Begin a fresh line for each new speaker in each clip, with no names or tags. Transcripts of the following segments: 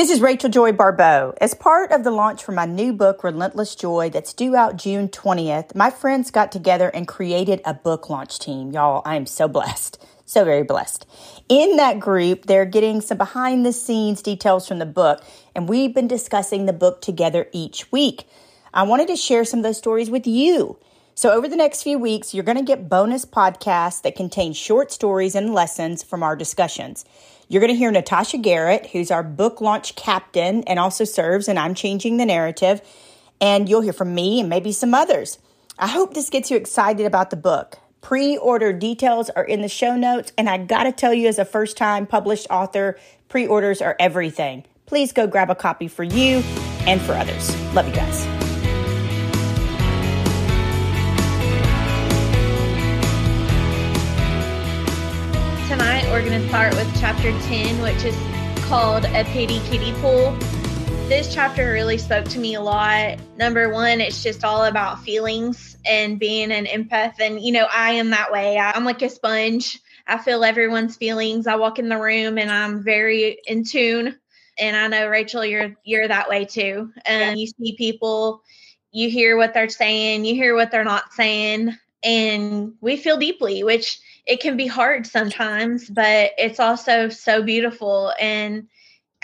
This is Rachel Joy Baribeau. As part of the launch for my new book, Relentless Joy, that's due out June 20th, my friends got together and created a book launch team. Y'all, I am so blessed. So very blessed. In that group, they're getting some behind the scenes details from the book, and we've been discussing the book together each week. I wanted to share some of those stories with you. So, over the next few weeks, you're going to get bonus podcasts that contain short stories and lessons from our discussions. You're going to hear Natasha Garrett, who's our book launch captain and also serves and I'm Changing the Narrative. And you'll hear from me and maybe some others. I hope this gets you excited about the book. Pre order details are in the show notes. And I got to tell you, as a first time published author, pre orders are everything. Please go grab a copy for you and for others. Love you guys.
Going to start with chapter 10, which is called A Pity Kiddie Pool. This chapter really spoke to me a lot. Number one, it's just all about feelings and being an empath. And, you know, I am that way. I'm like a sponge. I feel everyone's feelings. I walk in the room and I'm very in tune. And I know Rachel, you're you're that way too. And yeah. you see people, you hear what they're saying, you hear what they're not saying, and we feel deeply, which it can be hard sometimes, but it's also so beautiful. And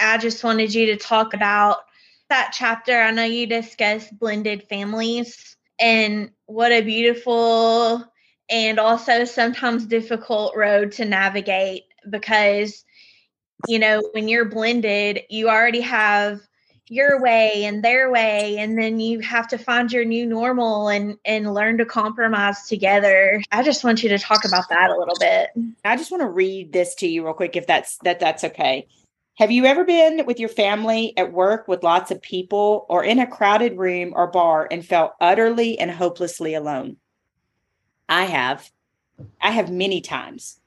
I just wanted you to talk about that chapter. I know you discussed blended families and what a beautiful and also sometimes difficult road to navigate because, you know, when you're blended, you already have your way and their way and then you have to find your new normal and and learn to compromise together. I just want you to talk about that a little bit.
I just want to read this to you real quick if that's that that's okay. Have you ever been with your family at work with lots of people or in a crowded room or bar and felt utterly and hopelessly alone? I have. I have many times.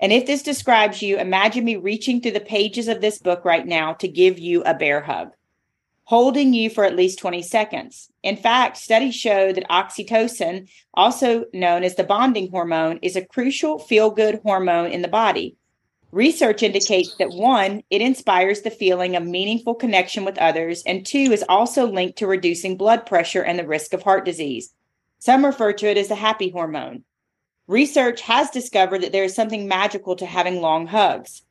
And if this describes you imagine me reaching through the pages of this book right now to give you a bear hug holding you for at least 20 seconds. In fact, studies show that oxytocin, also known as the bonding hormone, is a crucial feel good hormone in the body. Research indicates that one, it inspires the feeling of meaningful connection with others, and two, is also linked to reducing blood pressure and the risk of heart disease. Some refer to it as the happy hormone. Research has discovered that there is something magical to having long hugs.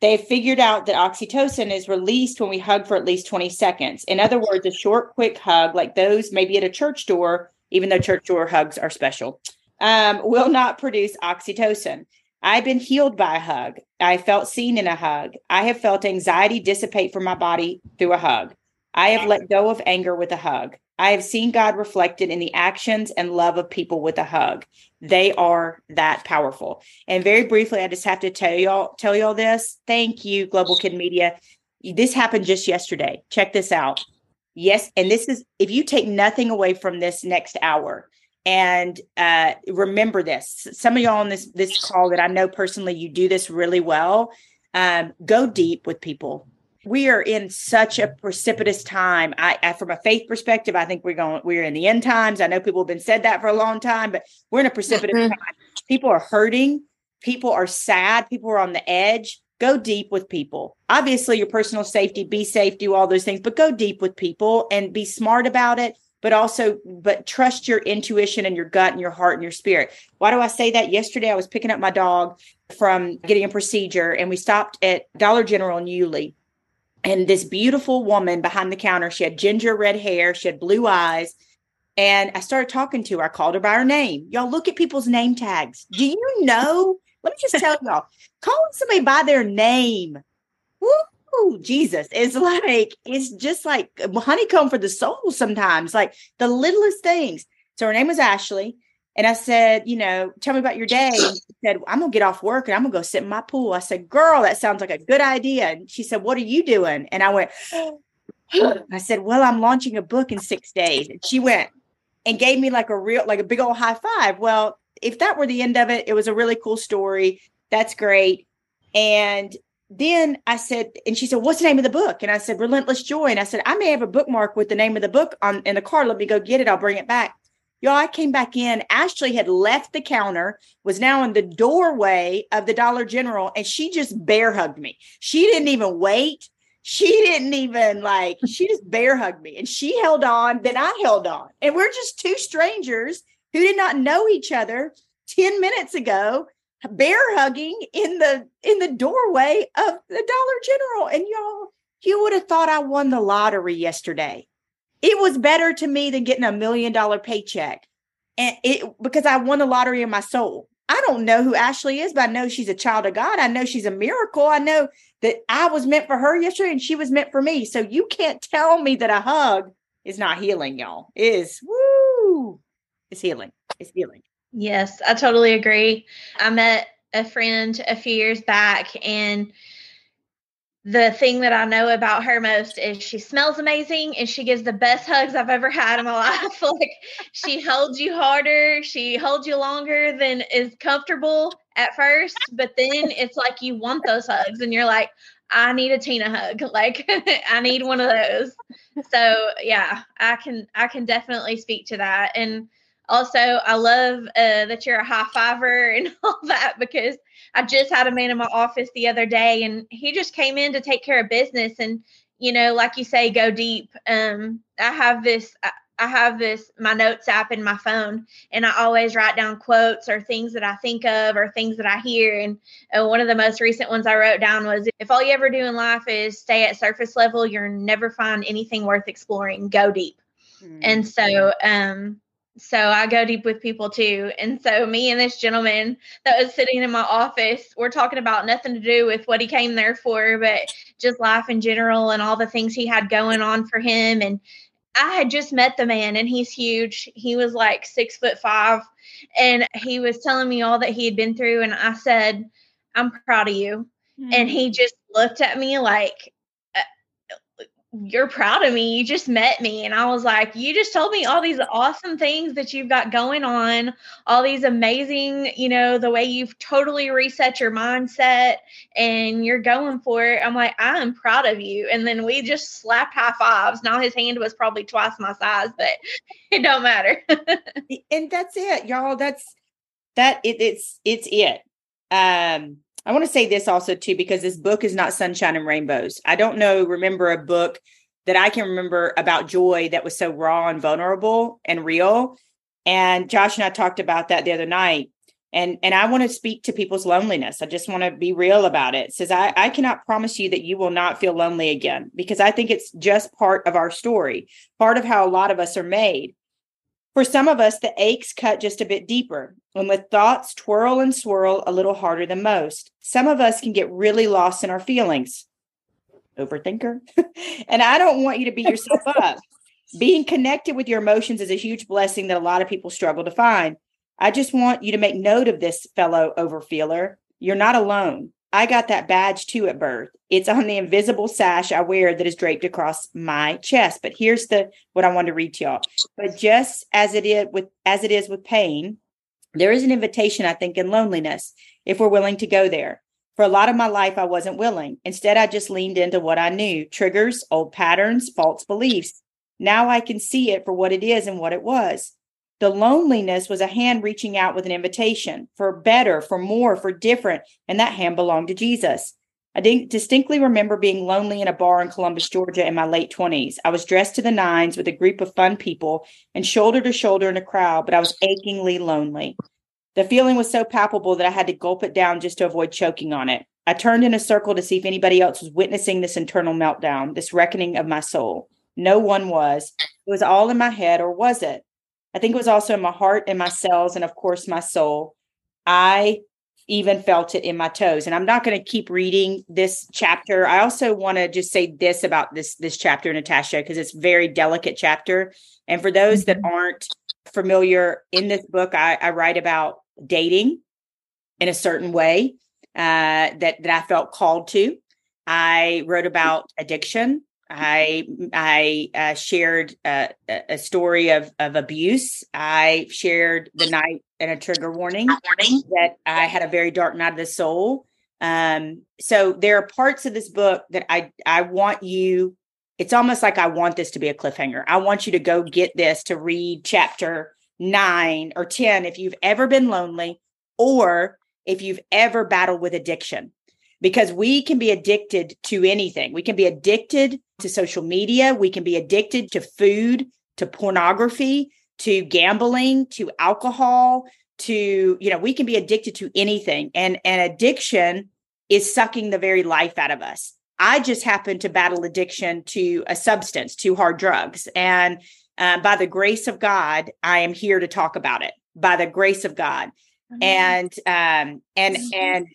They've figured out that oxytocin is released when we hug for at least 20 seconds. In other words, a short, quick hug, like those maybe at a church door, even though church door hugs are special, um, will not produce oxytocin. I've been healed by a hug. I felt seen in a hug. I have felt anxiety dissipate from my body through a hug. I have let go of anger with a hug. I have seen God reflected in the actions and love of people with a hug. They are that powerful. And very briefly, I just have to tell y'all, tell y'all this. Thank you, Global Kid Media. This happened just yesterday. Check this out. Yes, and this is if you take nothing away from this next hour, and uh, remember this. Some of y'all on this this call that I know personally, you do this really well. Um, go deep with people we are in such a precipitous time. I, I, from a faith perspective, I think we're going we're in the end times. I know people have been said that for a long time, but we're in a precipitous mm-hmm. time. People are hurting, people are sad, people are on the edge. Go deep with people. Obviously, your personal safety, be safe, do all those things, but go deep with people and be smart about it. But also, but trust your intuition and your gut and your heart and your spirit. Why do I say that? Yesterday, I was picking up my dog from getting a procedure, and we stopped at Dollar General in Yulee and this beautiful woman behind the counter she had ginger red hair she had blue eyes. And i started talking to her. I called her by her name. Y'all look at people's name tags. Do you know? Let me just tell y'all. Calling somebody by their name. Woo jesus. Is like it's just like honeycomb for the soul sometimes like the littlest things. So her name was ashley and I said, you know, tell me about your day. And she said, I'm gonna get off work and I'm gonna go sit in my pool. I said, girl, that sounds like a good idea. And she said, what are you doing? And I went, I said, well, I'm launching a book in six days. And she went and gave me like a real, like a big old high five. Well, if that were the end of it, it was a really cool story. That's great. And then I said, and she said, What's the name of the book? And I said, Relentless Joy. And I said, I may have a bookmark with the name of the book on in the car. Let me go get it. I'll bring it back. Y'all, I came back in. Ashley had left the counter, was now in the doorway of the Dollar General, and she just bear hugged me. She didn't even wait. she didn't even like, she just bear hugged me and she held on, then I held on. And we're just two strangers who did not know each other 10 minutes ago bear hugging in the in the doorway of the Dollar General and y'all you would have thought I won the lottery yesterday. It was better to me than getting a million dollar paycheck. And it because I won the lottery in my soul. I don't know who Ashley is, but I know she's a child of God. I know she's a miracle. I know that I was meant for her yesterday and she was meant for me. So you can't tell me that a hug is not healing, y'all. It is woo. It's healing. It's healing.
Yes, I totally agree. I met a friend a few years back and the thing that I know about her most is she smells amazing and she gives the best hugs I've ever had in my life. like she holds you harder, she holds you longer than is comfortable at first, but then it's like you want those hugs and you're like, I need a Tina hug. Like I need one of those. So yeah, I can I can definitely speak to that. And also I love uh, that you're a high fiver and all that because I just had a man in my office the other day and he just came in to take care of business and you know like you say go deep. Um I have this I have this my notes app in my phone and I always write down quotes or things that I think of or things that I hear and uh, one of the most recent ones I wrote down was if all you ever do in life is stay at surface level you're never find anything worth exploring. Go deep. Mm-hmm. and so um so I go deep with people too. And so me and this gentleman that was sitting in my office, we're talking about nothing to do with what he came there for, but just life in general and all the things he had going on for him. And I had just met the man and he's huge. He was like six foot five. And he was telling me all that he had been through. And I said, I'm proud of you. Mm-hmm. And he just looked at me like, you're proud of me. You just met me. And I was like, you just told me all these awesome things that you've got going on, all these amazing, you know, the way you've totally reset your mindset and you're going for it. I'm like, I am proud of you. And then we just slapped high fives. Now his hand was probably twice my size, but it don't matter.
and that's it, y'all. That's that it, it's it's it. Um I want to say this also too because this book is not sunshine and rainbows. I don't know remember a book that I can remember about joy that was so raw and vulnerable and real. And Josh and I talked about that the other night. And and I want to speak to people's loneliness. I just want to be real about it. it. Says I I cannot promise you that you will not feel lonely again because I think it's just part of our story, part of how a lot of us are made. For some of us, the aches cut just a bit deeper, and with thoughts twirl and swirl a little harder than most. Some of us can get really lost in our feelings. Overthinker. and I don't want you to beat yourself up. Being connected with your emotions is a huge blessing that a lot of people struggle to find. I just want you to make note of this, fellow overfeeler. You're not alone. I got that badge too at birth. It's on the invisible sash I wear that is draped across my chest. But here's the what I want to read to y'all. But just as it is with as it is with pain, there is an invitation, I think, in loneliness, if we're willing to go there. For a lot of my life, I wasn't willing. Instead, I just leaned into what I knew triggers, old patterns, false beliefs. Now I can see it for what it is and what it was. The loneliness was a hand reaching out with an invitation for better, for more, for different, and that hand belonged to Jesus. I distinctly remember being lonely in a bar in Columbus, Georgia in my late 20s. I was dressed to the nines with a group of fun people and shoulder to shoulder in a crowd, but I was achingly lonely. The feeling was so palpable that I had to gulp it down just to avoid choking on it. I turned in a circle to see if anybody else was witnessing this internal meltdown, this reckoning of my soul. No one was. It was all in my head, or was it? I think it was also in my heart and my cells, and of course, my soul. I even felt it in my toes. And I'm not going to keep reading this chapter. I also want to just say this about this this chapter, Natasha, because it's very delicate chapter. And for those that mm-hmm. aren't familiar in this book, I, I write about dating in a certain way uh, that that I felt called to. I wrote about addiction. I I uh, shared uh, a story of of abuse. I shared the night and a trigger warning, warning that I had a very dark night of the soul. Um, so there are parts of this book that I I want you. It's almost like I want this to be a cliffhanger. I want you to go get this to read chapter nine or ten if you've ever been lonely, or if you've ever battled with addiction because we can be addicted to anything. We can be addicted to social media, we can be addicted to food, to pornography, to gambling, to alcohol, to you know, we can be addicted to anything. And and addiction is sucking the very life out of us. I just happen to battle addiction to a substance, to hard drugs. And uh, by the grace of God, I am here to talk about it. By the grace of God, mm-hmm. and um, and mm-hmm. and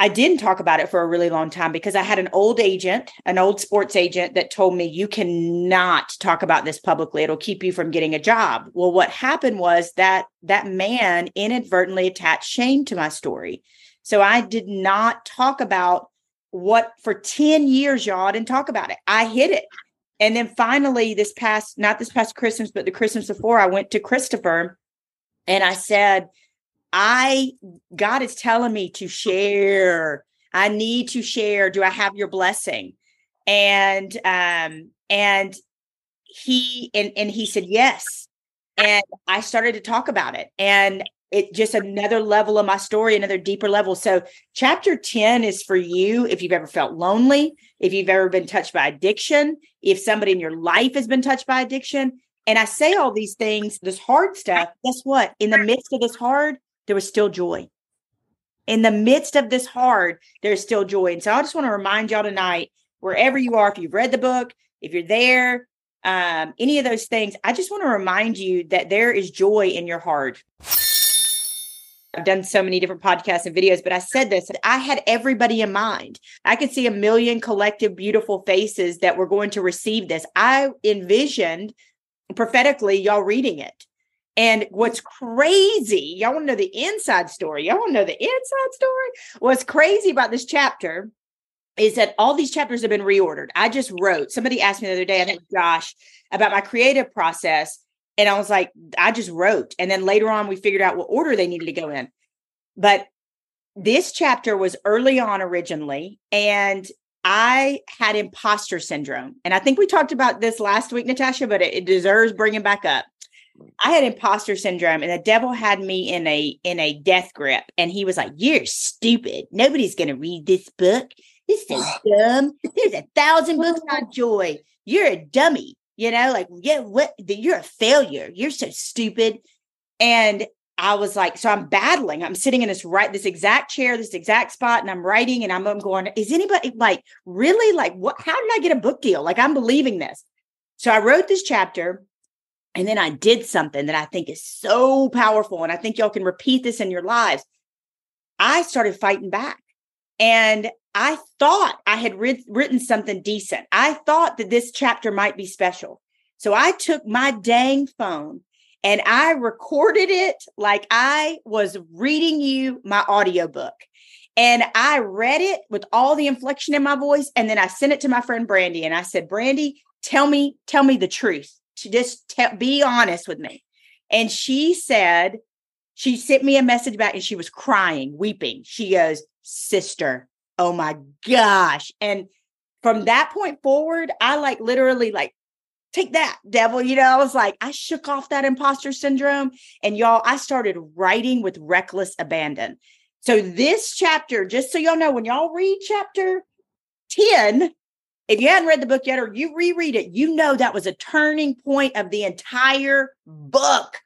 I didn't talk about it for a really long time because I had an old agent, an old sports agent that told me you cannot talk about this publicly. It'll keep you from getting a job. Well, what happened was that that man inadvertently attached shame to my story. So I did not talk about what for 10 years, y'all, I didn't talk about it. I hid it. And then finally, this past, not this past Christmas, but the Christmas before, I went to Christopher and I said, I, God is telling me to share. I need to share. Do I have your blessing? And, um, and he, and, and he said, yes. And I started to talk about it. And it just another level of my story, another deeper level. So, chapter 10 is for you if you've ever felt lonely, if you've ever been touched by addiction, if somebody in your life has been touched by addiction. And I say all these things, this hard stuff. Guess what? In the midst of this hard, there was still joy. In the midst of this hard, there's still joy. And so, I just want to remind y'all tonight, wherever you are, if you've read the book, if you're there, um, any of those things, I just want to remind you that there is joy in your heart. I've done so many different podcasts and videos, but I said this I had everybody in mind. I could see a million collective, beautiful faces that were going to receive this. I envisioned prophetically y'all reading it. And what's crazy, y'all want to know the inside story? Y'all want to know the inside story? What's crazy about this chapter is that all these chapters have been reordered. I just wrote, somebody asked me the other day, I think Josh, about my creative process. And I was like, I just wrote. And then later on, we figured out what order they needed to go in. But this chapter was early on originally. And I had imposter syndrome. And I think we talked about this last week, Natasha, but it, it deserves bringing back up. I had imposter syndrome and the devil had me in a in a death grip and he was like you're stupid nobody's going to read this book it's so dumb there's a thousand books on joy you're a dummy you know, like, yeah, what you're a failure. You're so stupid. And I was like, so I'm battling. I'm sitting in this right, this exact chair, this exact spot, and I'm writing, and I'm, I'm going, is anybody like really like what? How did I get a book deal? Like, I'm believing this. So I wrote this chapter, and then I did something that I think is so powerful. And I think y'all can repeat this in your lives. I started fighting back. And I thought I had written something decent. I thought that this chapter might be special. So I took my dang phone and I recorded it like I was reading you my audiobook. And I read it with all the inflection in my voice. And then I sent it to my friend Brandy and I said, Brandy, tell me, tell me the truth. To just te- be honest with me. And she said, she sent me a message back and she was crying, weeping. She goes, Sister, oh my gosh. And from that point forward, I like literally like take that devil you know i was like i shook off that imposter syndrome and y'all i started writing with reckless abandon so this chapter just so y'all know when y'all read chapter 10 if you hadn't read the book yet or you reread it you know that was a turning point of the entire book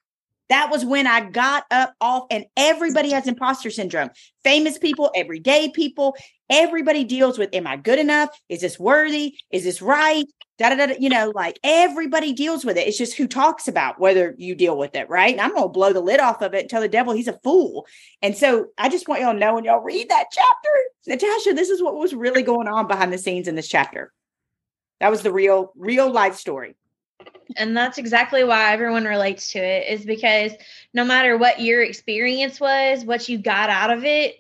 that was when I got up off, and everybody has imposter syndrome. Famous people, everyday people, everybody deals with Am I good enough? Is this worthy? Is this right? Da, da, da, you know, like everybody deals with it. It's just who talks about whether you deal with it, right? And I'm going to blow the lid off of it and tell the devil he's a fool. And so I just want y'all to know when y'all read that chapter, Natasha, this is what was really going on behind the scenes in this chapter. That was the real, real life story.
And that's exactly why everyone relates to it is because no matter what your experience was, what you got out of it,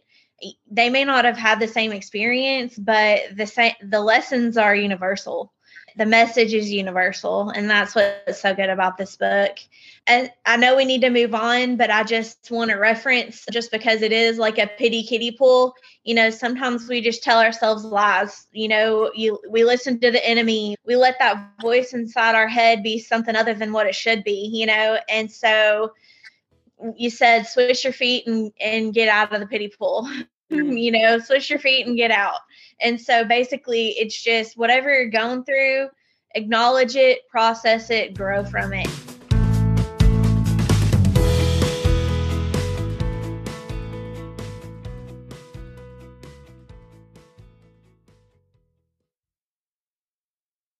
they may not have had the same experience, but the same the lessons are universal the message is universal and that's what's so good about this book. And i know we need to move on but i just want to reference just because it is like a pity kiddie pool you know sometimes we just tell ourselves lies. You know you we listen to the enemy. We let that voice inside our head be something other than what it should be you know? And so you said swish your feet and and get out of the pity pool. Mm-hmm. you know, swish your feet and get out. And so basically, it's just whatever you're going through, acknowledge it, process it, grow from it.